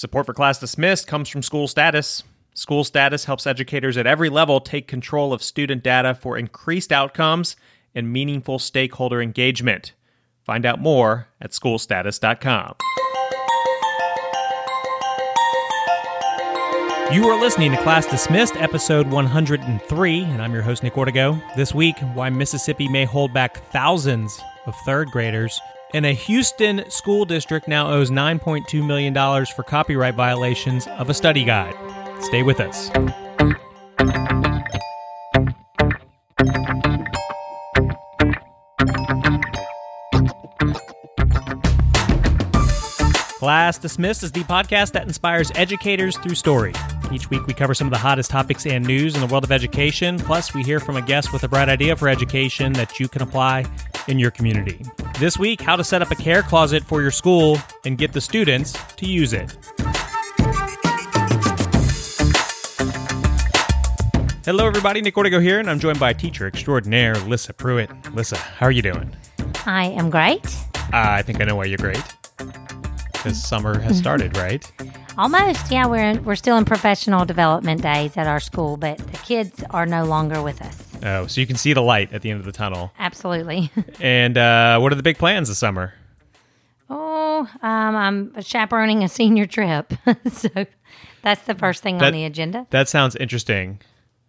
Support for Class Dismissed comes from School Status. School Status helps educators at every level take control of student data for increased outcomes and meaningful stakeholder engagement. Find out more at schoolstatus.com. You are listening to Class Dismissed, episode 103, and I'm your host, Nick Ortego. This week, why Mississippi may hold back thousands of third graders, and a Houston school district now owes $9.2 million for copyright violations of a study guide. Stay with us. Class Dismissed is the podcast that inspires educators through story. Each week, we cover some of the hottest topics and news in the world of education. Plus, we hear from a guest with a bright idea for education that you can apply in your community. This week, how to set up a care closet for your school and get the students to use it. Hello, everybody. Nick Ortego here, and I'm joined by teacher extraordinaire Lissa Pruitt. Lissa, how are you doing? I am great. Uh, I think I know why you're great. Because summer has started, right? Almost, yeah. We're in, we're still in professional development days at our school, but the kids are no longer with us. Oh, so you can see the light at the end of the tunnel. Absolutely. And uh, what are the big plans this summer? oh, um, I'm chaperoning a senior trip, so that's the first thing That- on the agenda. That sounds interesting.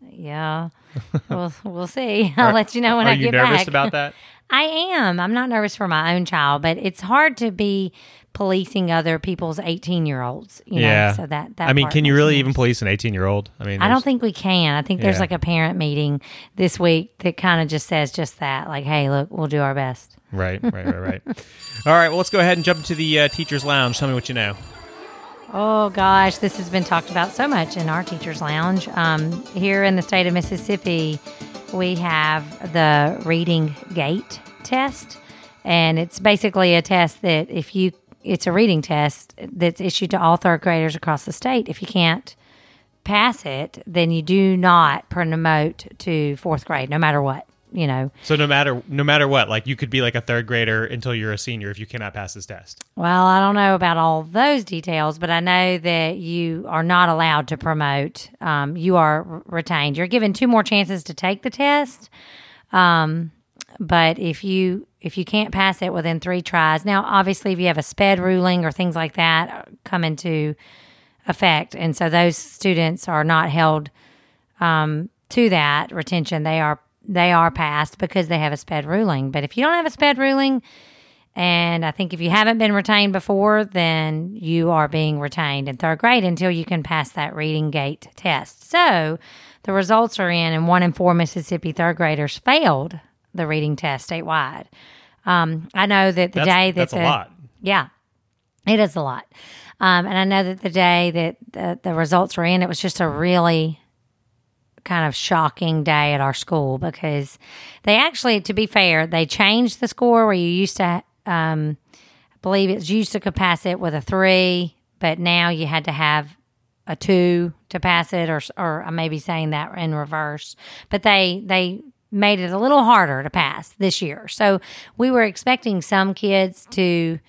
Yeah, we'll we'll see. I'll let you know when I get back. are you nervous about that? I am. I'm not nervous for my own child, but it's hard to be policing other people's 18 year olds. You know? yeah. So that that I mean, can you really even police an 18 year old? I mean, I don't think we can. I think there's Yeah. like a parent meeting this week that kind of just says just that, like, "Hey, look, we'll do our best." Right, right, right, right. All right, well, let's go ahead and jump into the uh, teacher's lounge. Tell me what you know. Oh gosh, this has been talked about so much in our teachers' lounge. Um, here in the state of Mississippi, we have the reading gate test, and it's basically a test that if you it's a reading test that's issued to all third graders across the state. If you can't pass it, then you do not promote to fourth grade, no matter what. You know, So no matter no matter what, like you could be like a third grader until you're a senior if you cannot pass this test. Well, I don't know about all those details, but I know that you are not allowed to promote. Um, you are retained. You're given two more chances to take the test. Um, but if you if you can't pass it within three tries, now obviously if you have a sped ruling or things like that uh, come into effect, and so those students are not held um, to that retention. They are they are passed because they have a sped ruling. But if you don't have a sped ruling, and I think if you haven't been retained before, then you are being retained in third grade until you can pass that reading gate test. So the results are in, and one in four Mississippi third graders failed the reading test statewide. Um, I know that the That's, day that that's the, a lot. yeah, it is a lot. Um, and I know that the day that the, the results were in, it was just a really kind of shocking day at our school because they actually, to be fair, they changed the score where you used to, um, I believe it's used to pass it with a three, but now you had to have a two to pass it, or or I may be saying that in reverse. But they they made it a little harder to pass this year, so we were expecting some kids to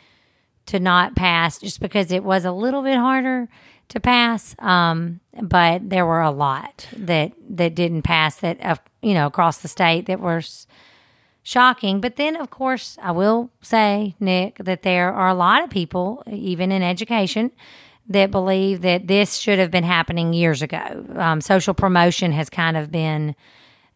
to not pass just because it was a little bit harder to pass. Um, but there were a lot that that didn't pass that uh, you know across the state that were s- shocking. But then, of course, I will say, Nick, that there are a lot of people, even in education, that believe that this should have been happening years ago. Um, social promotion has kind of been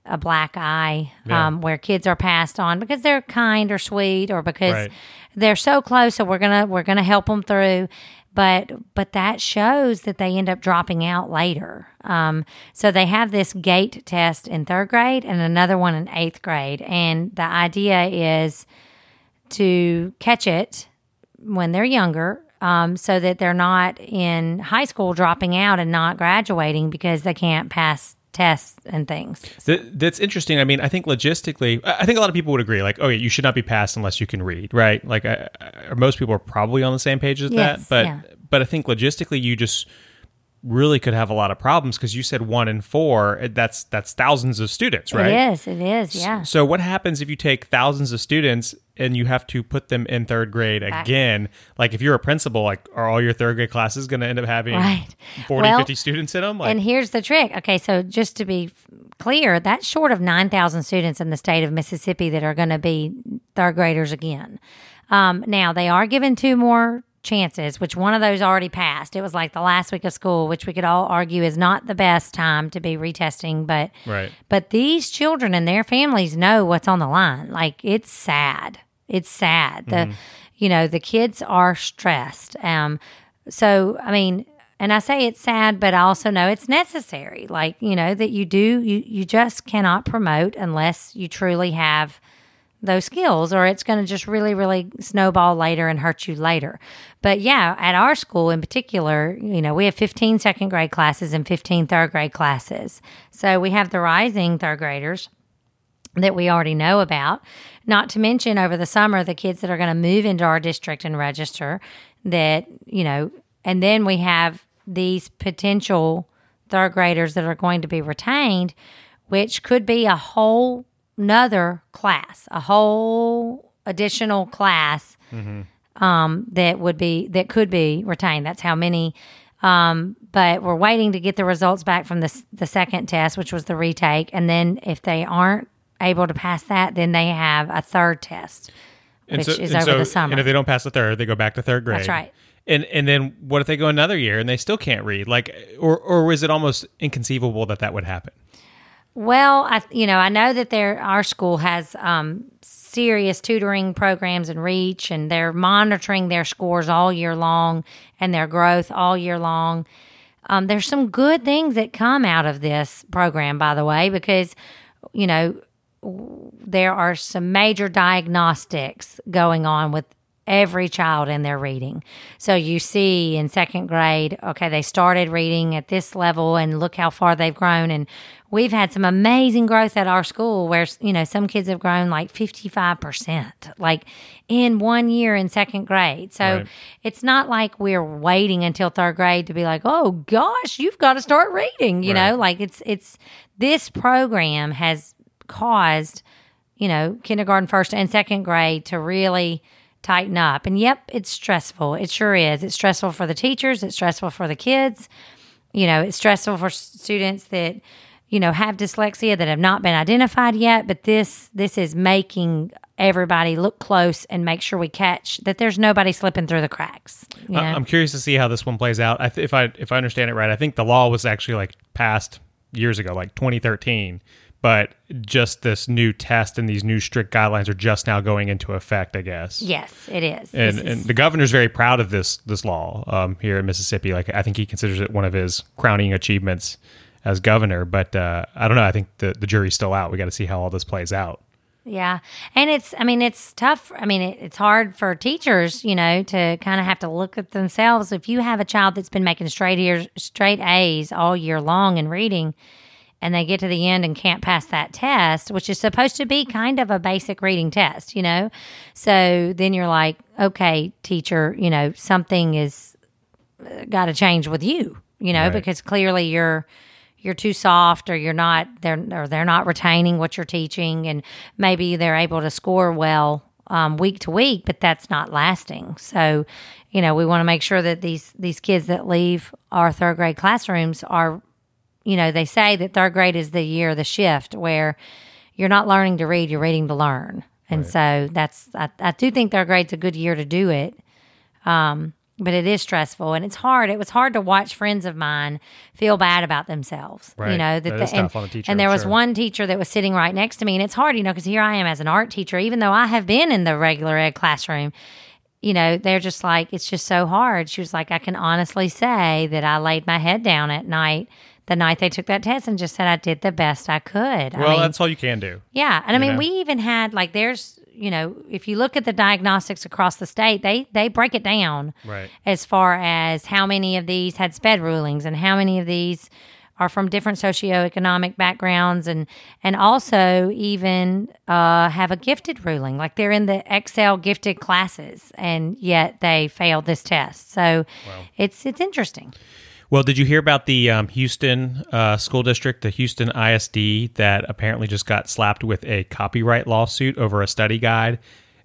a black eye Yeah. um, where kids are passed on because they're kind or sweet or because Right. they're so close so we're gonna we're gonna help them through but but that shows that they end up dropping out later um, so they have this gate test in third grade and another one in eighth grade and the idea is to catch it when they're younger um, so that they're not in high school dropping out and not graduating because they can't pass tests and things Th- that's interesting. I mean, I think logistically, I think a lot of people would agree. Like, oh, yeah, you should not be passed unless you can read, right? Like, I, I, most people are probably on the same page as Yes, that. But yeah. but I think logistically, you just really could have a lot of problems because you said one in four. eh, That's that's thousands of students, right? It is. It is. Yeah. So what happens if you take thousands of students and you have to put them in third grade again? Like if you're a principal, like are all your third grade classes going to end up having Right. 40, Well, 50 students in them? Like, and here's the trick. Okay, so just to be clear, that's short of 9,000 students in the state of Mississippi that are going to be third graders again. Um, now, they are given two more chances, which one of those already passed. It was like the last week of school, which we could all argue is not the best time to be retesting, but right. but these children and their families know what's on the line. Like it's sad. It's sad. The you know, the kids are stressed. Um so I mean, and I say it's sad, but I also know it's necessary. Like, you know, that you do you you just cannot promote unless you truly have those skills or it's going to just really really snowball later and hurt you later. But yeah at our school in particular you know we have 15 second grade classes and 15 third grade classes. So we have the rising third graders that we already know about. Not to mention over the summer the kids that are going to move into our district and register that you know and then we have these potential third graders that are going to be retained which could be a whole nother class a whole additional class um, that would be that could be retained that's how many um, but we're waiting to get the results back from the, the second test which was the retake and then if they aren't able to pass that then they have a third test And which so, is over so- the summer. And if they don't pass the third, they go back to third grade. That's right. And and then what if they go another year and they still can't read? Like, or or is it almost inconceivable that that would happen? Well, I you know I know that there our school has um, serious tutoring programs and reach, and they're monitoring their scores all year long and their growth all year long. Um, there's some good things that come out of this program, by the way, because you know there are some major diagnostics going on with every child in their reading. So you see in second grade, okay, they started reading at this level and look how far they've grown. And we've had some amazing growth at our school where, you know, some kids have grown like 55%, like in one year in second grade. So Right. it's not like we're waiting until third grade to be like, oh gosh, you've got to start reading, you Right. know, like it's, it's, this program has caused you know, kindergarten, first, and second grade to really tighten up. And yep, it's stressful. It sure is. It's stressful for the teachers, it's stressful for the kids. You know, it's stressful for students that you know have dyslexia that have not been identified yet, but this this is making everybody look close and make sure we catch that there's nobody slipping through the cracks. You know? I'm curious to see how this one plays out. I th- if I if I understand it right, I think the law was actually like passed years ago, like 2013. But just this new test and these new strict guidelines are just now going into effect, I guess. yes, it is. and, This and is- the governor's very proud of this this law um, here in Mississippi. Like I think he considers it one of his crowning achievements as governor. But uh, I don't know. I think the the jury's still out. We got to see how all this plays out. Yeah. And it's, I mean, it's tough. I mean, it, it's hard for teachers, you know, to kind of have to look at themselves. If you have a child that's been making straight ears, straight A's all year long in reading, and they get to the end and can't pass that test, which is supposed to be kind of a basic reading test, you know? So then you're like, okay, teacher, you know, something is got to change with you, you know, Right. because clearly you're you're too soft or you're not they're or they're not retaining what you're teaching and maybe they're able to score well um, week to week but that's not lasting. So you know we want to make sure that these these kids that leave our third grade classrooms are you know they say that third grade is the year the shift where you're not learning to read you're reading to learn. And so that's I, I do think third grade's a good year to do it. Um, but it is stressful and it's hard. It was hard to watch friends of mine feel bad about themselves. You know That the- and, tough on a teacher, and there I'm was sure. one teacher that was sitting right next to me, and it's hard, you know, because here I am as an art teacher, even though I have been in the regular ed classroom. You know, they're just like it's just so hard. She was like, I can honestly say that I laid my head down at night the night they took that test and just said I did the best I could. I Well, mean, that's all you can do. yeah, and I mean, know? we even had like there's you know if you look at the diagnostics across the state, they they break it down Right. as far as how many of these had sped rulings and how many of these are from different socioeconomic backgrounds and and also even uh, have a gifted ruling. Like they're in the excel gifted classes and yet they failed this test. So it's it's interesting Well, did you hear about the um, Houston uh, school district, the Houston ISD, that apparently just got slapped with a copyright lawsuit over a study guide,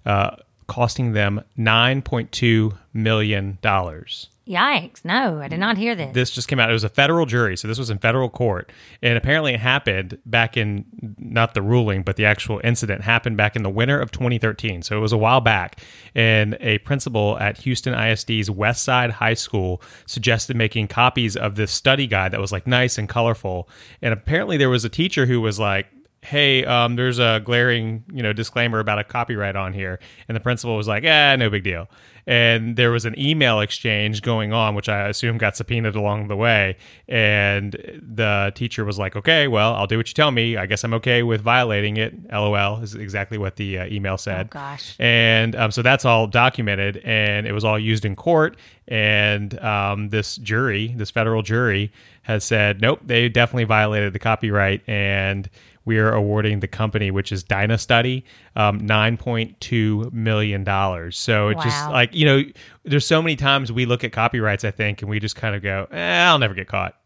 uh, costing them nine point two million dollars? Yikes. No, I did not hear this. This just came out. It was a federal jury, so this was in federal court. And apparently it happened back in, not the ruling, but the actual incident happened back in the winter of 2013. So it was a while back. And a principal at Houston ISD's West Side High School suggested making copies of this study guide that was like nice and colorful. And apparently there was a teacher who was like, hey, um, there's a glaring, you know, disclaimer about a copyright on here. And the principal was like, eh, no big deal and there was an email exchange going on, which I assume got subpoenaed along the way. And the teacher was like, "Okay, well, I'll do what you tell me. I guess I'm okay with violating it." LOL is exactly what the uh, email said. Oh gosh! And um, so that's all documented, and it was all used in court. And um, this jury, this federal jury, has said, "Nope, they definitely violated the copyright." And we are awarding the company, which is Dynastudy, um, $9.2 million. So it's wow. just like, you know, there's so many times we look at copyrights, I think, and we just kind of go, eh, I'll never get caught.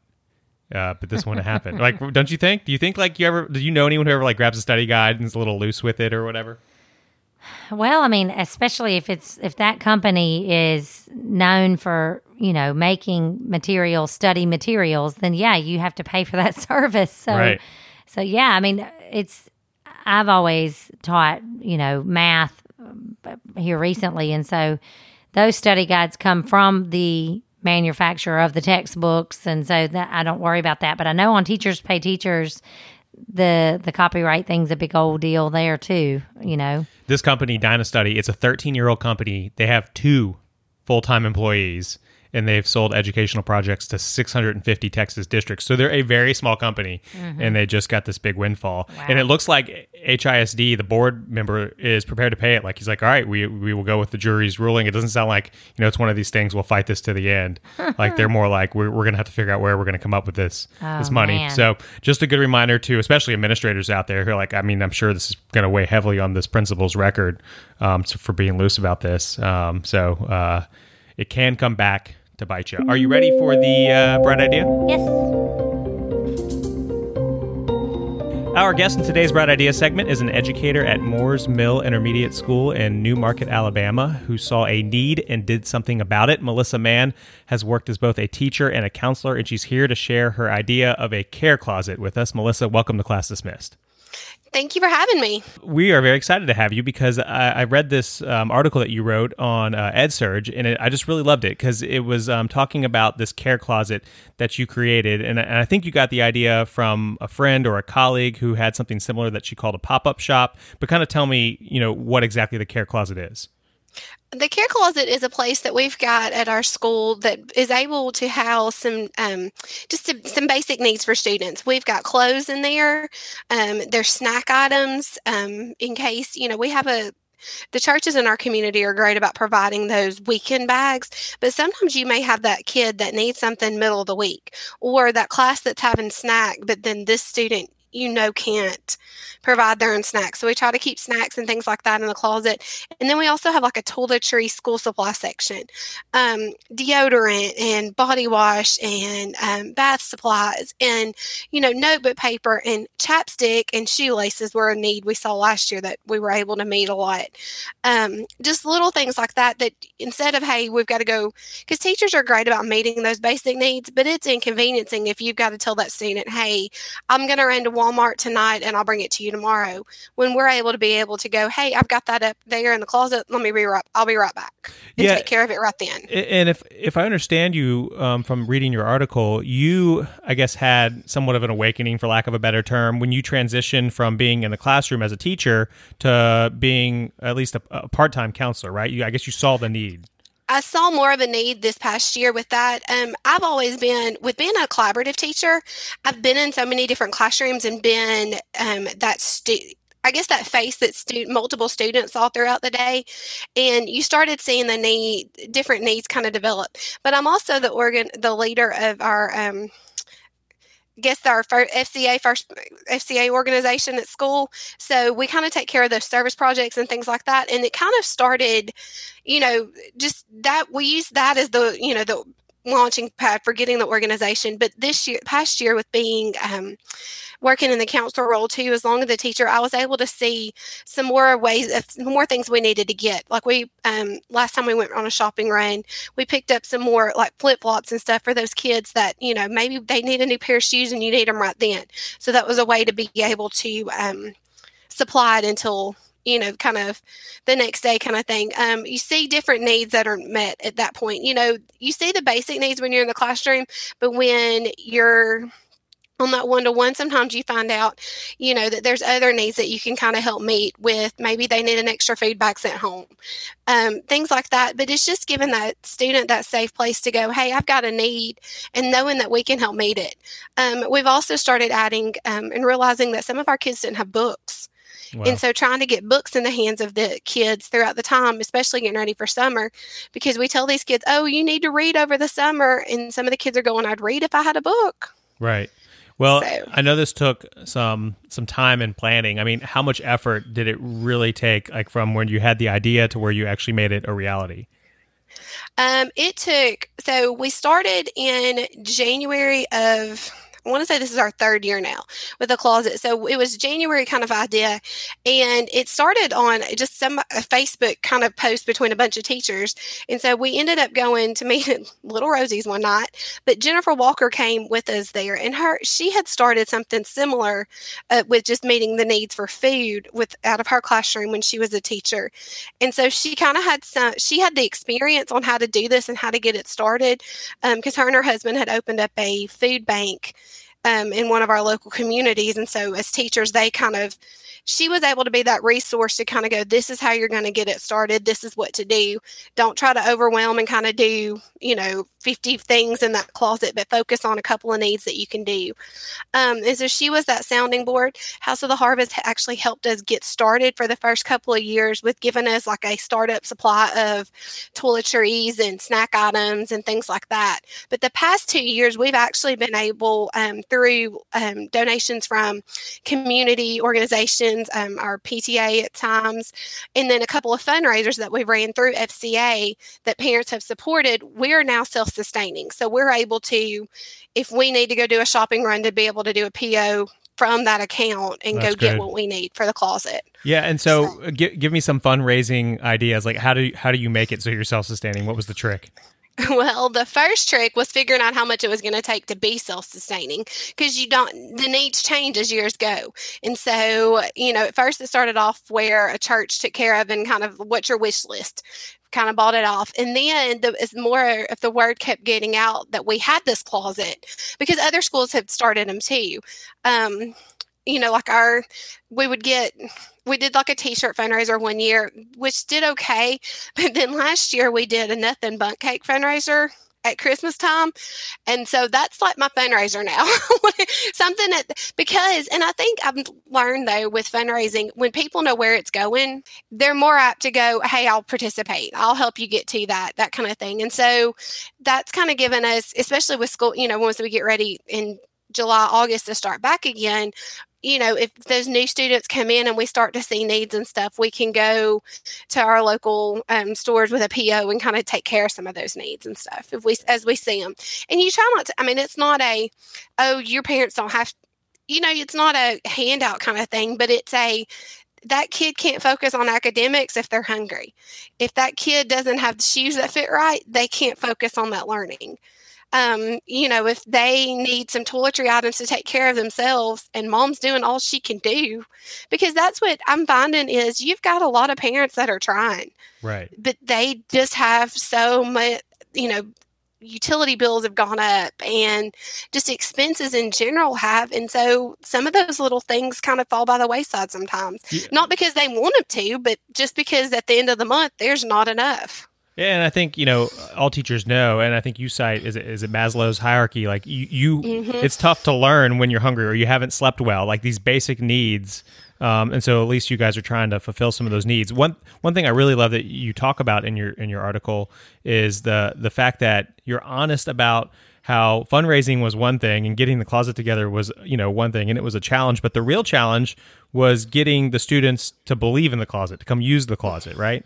Uh, but this one happened. like, don't you think? Do you think like you ever? Do you know anyone who ever like grabs a study guide and is a little loose with it or whatever? Well, I mean, especially if it's if that company is known for you know making materials, study materials, then yeah, you have to pay for that service. So right. So yeah, I mean, it's I've always taught you know math uh, here recently, and so those study guides come from the manufacturer of the textbooks, and so that I don't worry about that. But I know on Teachers Pay Teachers, the the copyright thing's a big old deal there too. You know, this company Dynastudy, it's a 13 year old company. They have two full time employees and they've sold educational projects to 650 Texas districts. So they're a very small company, mm-hmm. and they just got this big windfall. Wow. And it looks like HISD, the board member, is prepared to pay it. Like he's like, all right, we we will go with the jury's ruling. It doesn't sound like you know it's one of these things. We'll fight this to the end. like they're more like we're, we're gonna have to figure out where we're gonna come up with this oh, this money. Man. So just a good reminder to especially administrators out there who are like, I mean, I'm sure this is gonna weigh heavily on this principal's record um, for being loose about this. Um, so uh, it can come back to bite you. Are you ready for the uh, bright idea? Yes. Our guest in today's Bright Idea segment is an educator at Moores Mill Intermediate School in New Market, Alabama, who saw a need and did something about it. Melissa Mann has worked as both a teacher and a counselor, and she's here to share her idea of a care closet with us. Melissa, welcome to Class Dismissed. Thank you for having me. We are very excited to have you because I, I read this um, article that you wrote on uh, EdSurge, and it, I just really loved it because it was um, talking about this care closet that you created, and, and, I think you got the idea from a friend or a colleague who had something similar that she called a pop up shop. But kind of tell me, you know, what exactly the care closet is the care closet is a place that we've got at our school that is able to house some um, just some, some, basic needs for students. We've got clothes in there. Um, there's snack items um, in case you know we have a the churches in our community are great about providing those weekend bags, but sometimes you may have that kid that needs something middle of the week or that class that's having snack, but then this student you know can't provide their own snacks. So we try to keep snacks and things like that in the closet. And then we also have like a toiletry school supply section, um, deodorant and body wash and um, bath supplies and, you know, notebook paper and chapstick and shoelaces were a need we saw last year that we were able to meet a lot. Um, just little things like that, that instead of, hey, we've got to go, because teachers are great about meeting those basic needs, but it's inconveniencing if you've got to tell that student, hey, I'm going to run to Walmart tonight and I'll bring it to you tomorrow. When we're able to be able to go, hey, I've got that up there in the closet. Let me right. I'll be right back and yeah, take care of it right then. And if if I understand you um, from reading your article, you I guess had somewhat of an awakening, for lack of a better term, when you transitioned from being in the classroom as a teacher to being at least a, a part time counselor, right? You, I guess you saw the need. I saw more of a need this past year with that. Um, I've always been with being a collaborative teacher. I've been in so many different classrooms and been um, that stu- I guess that face that stu- multiple students saw throughout the day, and you started seeing the need, different needs kind of develop. But I'm also the organ, the leader of our um, guess our FCA first FCA organization at school. So we kind of take care of those service projects and things like that. And it kind of started, you know, just that we use that as the, you know, the launching pad for getting the organization. But this year, past year, with being um, working in the counselor role too, as long as the teacher, I was able to see some more ways, some more things we needed to get. Like we, um, last time we went on a shopping run, we picked up some more like flip flops and stuff for those kids that you know maybe they need a new pair of shoes and you need them right then. So that was a way to be able to um, supply it until you know, kind of the next day kind of thing. Um, you see different needs that are met at that point. You know, you see the basic needs when you're in the classroom, but when you're on that one to one, sometimes you find out, you know, that there's other needs that you can kind of help meet with. Maybe they need an extra box at home, um, things like that. But it's just giving that student that safe place to go, hey, I've got a need, and knowing that we can help meet it. Um, we've also started adding um, and realizing that some of our kids didn't have books. Wow. And so trying to get books in the hands of the kids throughout the time, especially getting ready for summer, because we tell these kids, oh, you need to read over the summer. And some of the kids are going, I'd read if I had a book. Right. Well, so. I know this took some some time and planning. I mean, how much effort did it really take, like from when you had the idea to where you actually made it a reality? Um, it took so we started in January of I want to say this is our third year now with the closet. So it was January kind of idea, and it started on just some a Facebook kind of post between a bunch of teachers. And so we ended up going to meet Little Rosie's one night. But Jennifer Walker came with us there, and her she had started something similar uh, with just meeting the needs for food with out of her classroom when she was a teacher. And so she kind of had some she had the experience on how to do this and how to get it started because um, her and her husband had opened up a food bank um, in one of our local communities. And so, as teachers, they kind of she was able to be that resource to kind of go, this is how you're going to get it started. This is what to do. Don't try to overwhelm and kind of do, you know, 50 things in that closet, but focus on a couple of needs that you can do. Um, and so she was that sounding board. House of the Harvest actually helped us get started for the first couple of years with giving us like a startup supply of toiletries and snack items and things like that. But the past two years, we've actually been able, um, through um, donations from community organizations, um, our PTA at times, and then a couple of fundraisers that we ran through FCA that parents have supported, we're now self sustaining. So we're able to, if we need to go do a shopping run, to be able to do a PO from that account and That's go good. get what we need for the closet. Yeah, and so, so. Give, give me some fundraising ideas. Like how do you, how do you make it so you're self sustaining? What was the trick? Well, the first trick was figuring out how much it was going to take to be self-sustaining because you don't the needs change as years go. And so, you know, at first it started off where a church took care of and kind of what's your wish list kind of bought it off. And then the, as more if the word kept getting out that we had this closet because other schools have started them too. Um, you know, like our, we would get, we did like a t-shirt fundraiser one year, which did okay. But then last year we did a nothing bundt cake fundraiser at Christmas time. And so that's like my fundraiser now. Something that, because, and I think I've learned though with fundraising, when people know where it's going, they're more apt to go, Hey, I'll participate. I'll help you get to that, that kind of thing. And so that's kind of given us, especially with school, you know, once we get ready in July, August to start back again, you know, if those new students come in and we start to see needs and stuff, we can go to our local um, stores with a PO and kind of take care of some of those needs and stuff if we as we see them. And you try not to. I mean, it's not a oh your parents don't have. You know, it's not a handout kind of thing, but it's a that kid can't focus on academics if they're hungry. If that kid doesn't have the shoes that fit right, they can't focus on that learning um, you know, if they need some toiletry items to take care of themselves and mom's doing all she can do, because that's what I'm finding is you've got a lot of parents that are trying. Right. But they just have so much, you know, utility bills have gone up and just expenses in general have. And so some of those little things kind of fall by the wayside sometimes. Yeah. Not because they want them to, but just because at the end of the month, there's not enough. Yeah, and I think you know all teachers know, and I think you cite is it, is it Maslow's hierarchy? Like you, you mm-hmm. it's tough to learn when you're hungry or you haven't slept well. Like these basic needs, um, and so at least you guys are trying to fulfill some of those needs. One one thing I really love that you talk about in your in your article is the the fact that you're honest about how fundraising was one thing and getting the closet together was you know one thing and it was a challenge but the real challenge was getting the students to believe in the closet to come use the closet right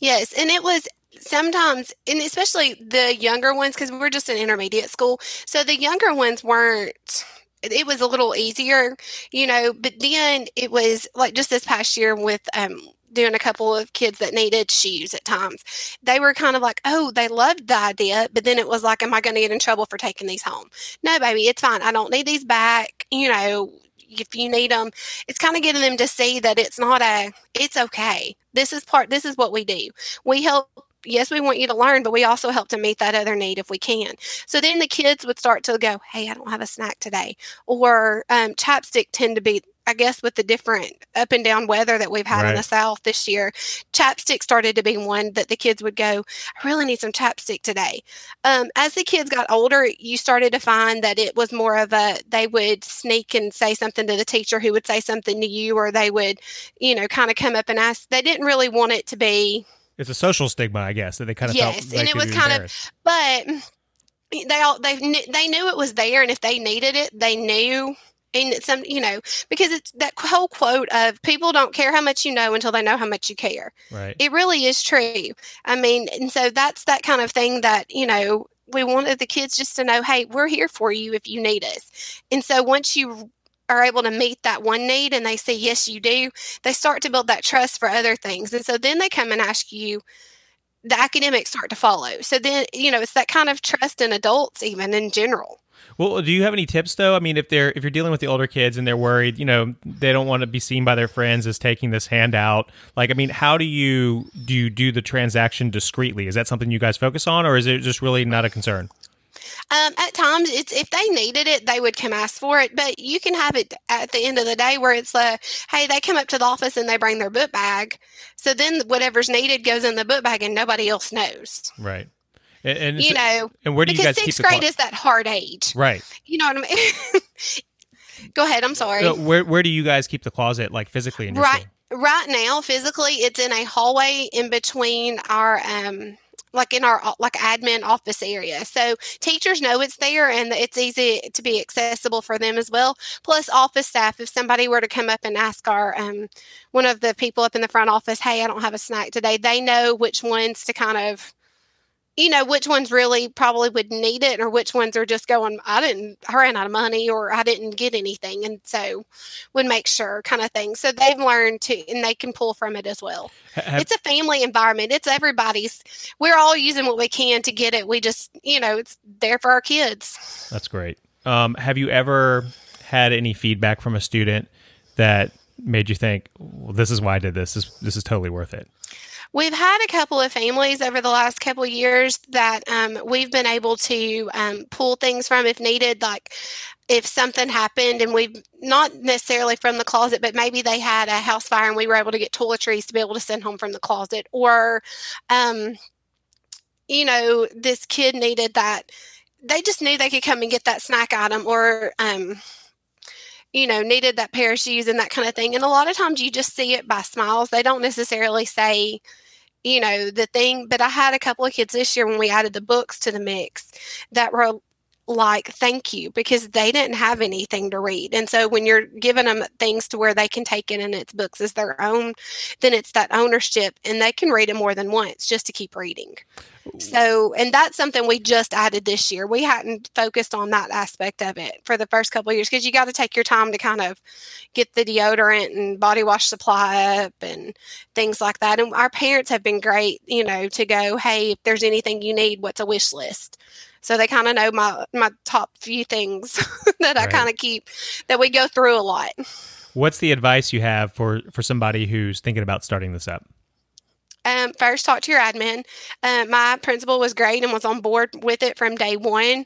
yes and it was sometimes and especially the younger ones because we're just an intermediate school so the younger ones weren't it was a little easier you know but then it was like just this past year with um doing a couple of kids that needed shoes at times they were kind of like oh they loved the idea but then it was like am i going to get in trouble for taking these home? No baby it's fine i don't need these back you know if you need them it's kind of getting them to see that it's not a it's okay this is part this is what we do. We help yes, we want you to learn, but we also help to meet that other need if we can. So then the kids would start to go, hey, I don't have a snack today. Or um, chapstick tend to be, I guess, with the different up and down weather that we've had right. in the South this year, chapstick started to be one that the kids would go, I really need some chapstick today. Um, as the kids got older, you started to find that it was more of a, they would sneak and say something to the teacher who would say something to you, or they would, you know, kind of come up and ask. They didn't really want it to be it's a social stigma, I guess, that they kind of yes, felt and it was kind of, but they all they they knew it was there, and if they needed it, they knew. And some, you know, because it's that whole quote of people don't care how much you know until they know how much you care. Right. It really is true. I mean, and so that's that kind of thing that, you know, we wanted the kids just to know, hey, we're here for you if you need us. And so once you are able to meet that one need and they say, yes, you do, they start to build that trust for other things. And so then they come and ask you, the academics start to follow. So then, you know, it's that kind of trust in adults, even in general. Well, do you have any tips though? I mean, if they're if you're dealing with the older kids and they're worried, you know, they don't want to be seen by their friends as taking this handout. Like, I mean, how do you do you do the transaction discreetly? Is that something you guys focus on, or is it just really not a concern? Um, at times, it's if they needed it, they would come ask for it. But you can have it at the end of the day where it's like, hey, they come up to the office and they bring their book bag. So then whatever's needed goes in the book bag, and nobody else knows. Right. And, and you know, and where do you guys sixth grade is that hard age, right? You know what I mean. Go ahead. I'm sorry. So where where do you guys keep the closet, like physically in your right school? right now? Physically, it's in a hallway in between our um like in our like admin office area. So teachers know it's there and it's easy to be accessible for them as well. Plus office staff, if somebody were to come up and ask our um, one of the people up in the front office, "Hey, I don't have a snack today," they know which ones to kind of you know which ones really probably would need it or which ones are just going i didn't i ran out of money or i didn't get anything and so would make sure kind of thing. So they've learned to and they can pull from it as well. Have, it's a family environment. It's everybody's we're all using what we can to get it. We just you know it's there for our kids. That's great. Um, have you ever had any feedback from a student that made you think well, this is why i did this this, this is totally worth it We've had a couple of families over the last couple of years that um, we've been able to um, pull things from if needed, like if something happened and we've not necessarily from the closet, but maybe they had a house fire and we were able to get toiletries to be able to send home from the closet, or, um, you know, this kid needed that. They just knew they could come and get that snack item, or, um, you know, needed that pair of shoes and that kind of thing. And a lot of times you just see it by smiles. They don't necessarily say, you know, the thing. But I had a couple of kids this year when we added the books to the mix that were like thank you because they didn't have anything to read. And so when you're giving them things to where they can take it and its books as their own then it's that ownership and they can read it more than once just to keep reading. So and that's something we just added this year. We hadn't focused on that aspect of it for the first couple of years because you got to take your time to kind of get the deodorant and body wash supply up and things like that. And our parents have been great you know to go hey if there's anything you need what's a wish list so they kind of know my my top few things that right. I kind of keep that we go through a lot. What's the advice you have for for somebody who's thinking about starting this up? Um, first, talk to your admin. Uh, my principal was great and was on board with it from day one.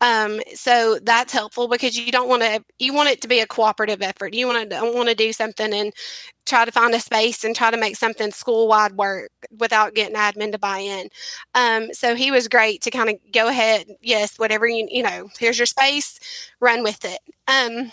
Um, so that's helpful because you don't want to you want it to be a cooperative effort. You want to want to do something and try to find a space and try to make something school wide work without getting admin to buy in. Um, so he was great to kind of go ahead, yes, whatever you you know, here's your space, run with it. Um,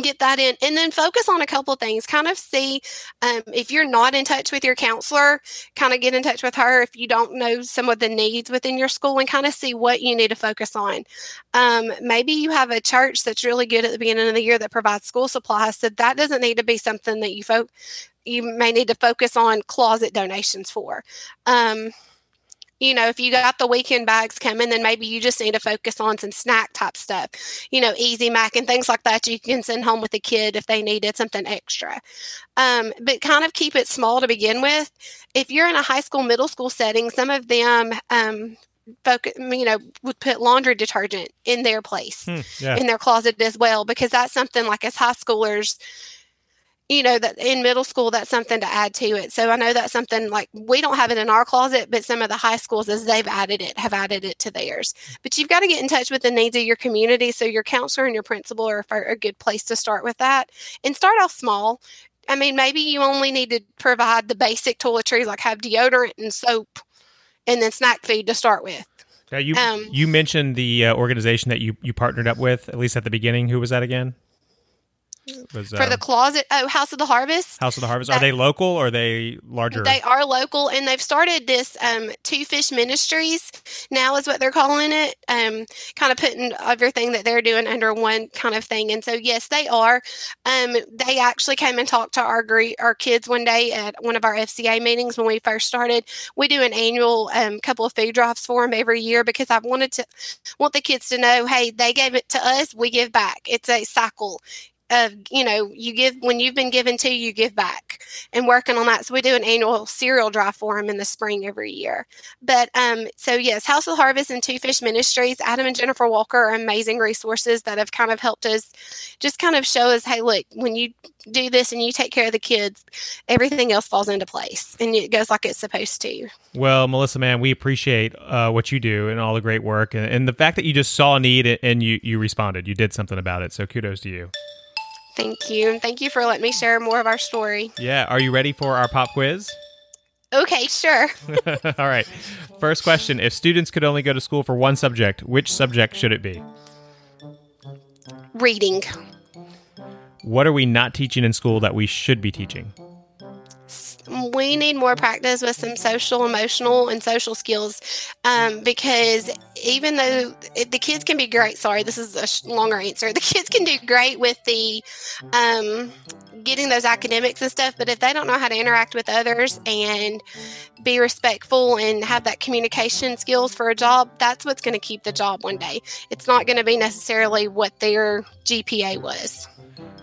get that in and then focus on a couple things kind of see um, if you're not in touch with your counselor kind of get in touch with her if you don't know some of the needs within your school and kind of see what you need to focus on. Um, maybe you have a church that's really good at the beginning of the year that provides school supplies so that doesn't need to be something that you fo- you may need to focus on closet donations for. Um, You know, if you got the weekend bags coming, then maybe you just need to focus on some snack type stuff. You know, easy mac and things like that you can send home with a kid if they needed something extra. Um, but kind of keep it small to begin with. If you're in a high school, middle school setting, some of them um, focus, you know, would put laundry detergent in their place, Hmm, yeah. in their closet as well, because that's something like as high schoolers, you know, that in middle school, that's something to add to it. So I know that's something like we don't have it in our closet, but some of the high schools, as they've added it, have added it to theirs. But you've got to get in touch with the needs of your community. So your counselor and your principal are a good place to start with that and start off small. I mean, maybe you only need to provide the basic toiletries, like have deodorant and soap, and then snack food to start with. Yeah, you Um, you mentioned the uh, organization that you you partnered up with at least at the beginning. Who was that again? Was For the um, closet, oh, House of the Harvest. House of the Harvest? Are they local or are they larger? They are local, and they've started this um, Two Fish Ministries. Now is what they're calling it. Um, kind of putting everything that they're doing under one kind of thing. And so, yes, they are. Um, they actually came and talked to our group, our kids one day at one of our FCA meetings when we first started. We do an annual um, couple of food drives for them every year because I wanted to want the kids to know, hey, they gave it to us, we give back. It's a cycle of you know you give when you've been given to you give back and working on that so we do an annual cereal drive for them in the spring every year but um so yes house of harvest and two fish ministries adam and jennifer walker are amazing resources that have kind of helped us just kind of show us hey look when you do this and you take care of the kids everything else falls into place and it goes like it's supposed to Well, Melissa, Mann, we appreciate uh, what you do and all the great work, and, and the fact that you just saw a need and you you responded. You did something about it. So kudos to you. Thank you and thank you for letting me share more of our story Yeah. Are you ready for our pop quiz? okay sure all right. First question: If students could only go to school for one subject, which subject should it be? reading What are we not teaching in school that we should be teaching? We need more practice with some social, emotional, and social skills um, because even though it, the kids can be great, sorry, this is a sh- longer answer. The kids can do great with the um, getting those academics and stuff, but if they don't know how to interact with others and be respectful and have that communication skills for a job, that's what's going to keep the job one day. It's not going to be necessarily what their GPA was.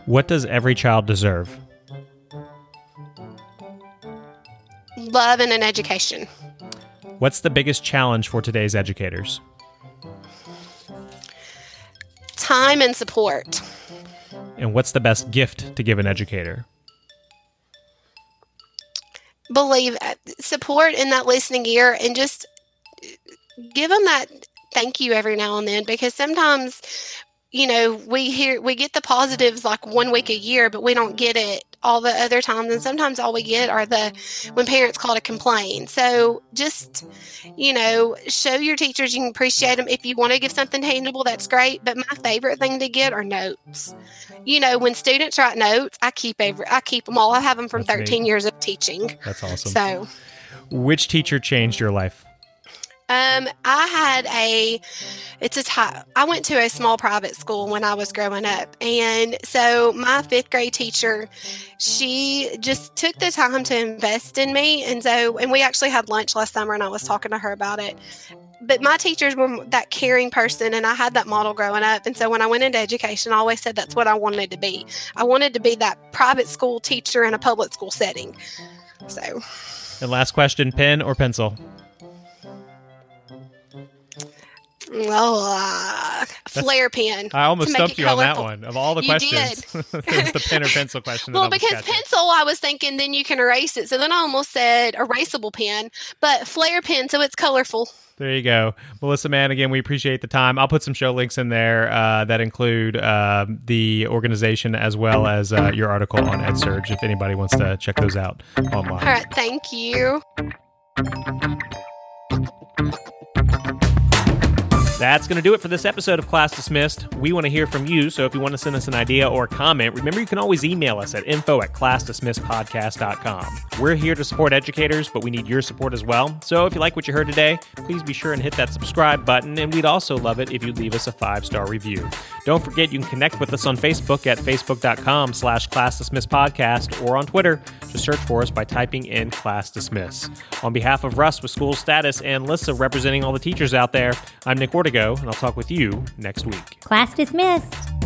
What does every child deserve? Love and an education. What's the biggest challenge for today's educators? Time and support. And what's the best gift to give an educator? believe uh, support in that listening ear and just give them that thank you every now and then because sometimes you know we hear we get the positives like one week a year but we don't get it all the other times and sometimes all we get are the when parents call to complain so just you know show your teachers you can appreciate them if you want to give something tangible that's great but my favorite thing to get are notes you know when students write notes i keep every i keep them all i have them from That's neat. 13 years of teaching That's awesome. so Which teacher changed your life? Um, I had a, it's a type, I went to a small private school when I was growing up. And so my fifth grade teacher, she just took the time to invest in me. And so, and we actually had lunch last summer and I was talking to her about it. But my teachers were that caring person, and I had that model growing up. And so when I went into education, I always said that's what I wanted to be. I wanted to be that private school teacher in a public school setting. So, And last question: pen or pencil? Well, uh, Flair pen. I almost stumped you on that one. Of all the You questions, it was the pen or pencil question. Well, because pencil, I was thinking then you can erase it. So then I almost said erasable pen, but Flair pen, so it's colorful. There you go, Melissa. Mann, again, we appreciate the time. I'll put some show links in there uh, that include uh, the organization as well as uh, your article on EdSurge if anybody wants to check those out online. All right, thank you. That's going to do it for this episode of Class Dismissed. We want to hear from you, so if you want to send us an idea or comment, remember you can always email us at info at classdismissedpodcast.com. We're here to support educators, but we need your support as well. So if you like what you heard today, please be sure and hit that subscribe button, and we'd also love it if you'd leave us a five-star review. Don't forget you can connect with us on Facebook at facebook.com slash class dismiss podcast or on Twitter. Just search for us by typing in class dismiss. On behalf of Russ with school status and Lissa representing all the teachers out there, I'm Nick Ward. Vertigo, and I'll talk with you next week. Class dismissed.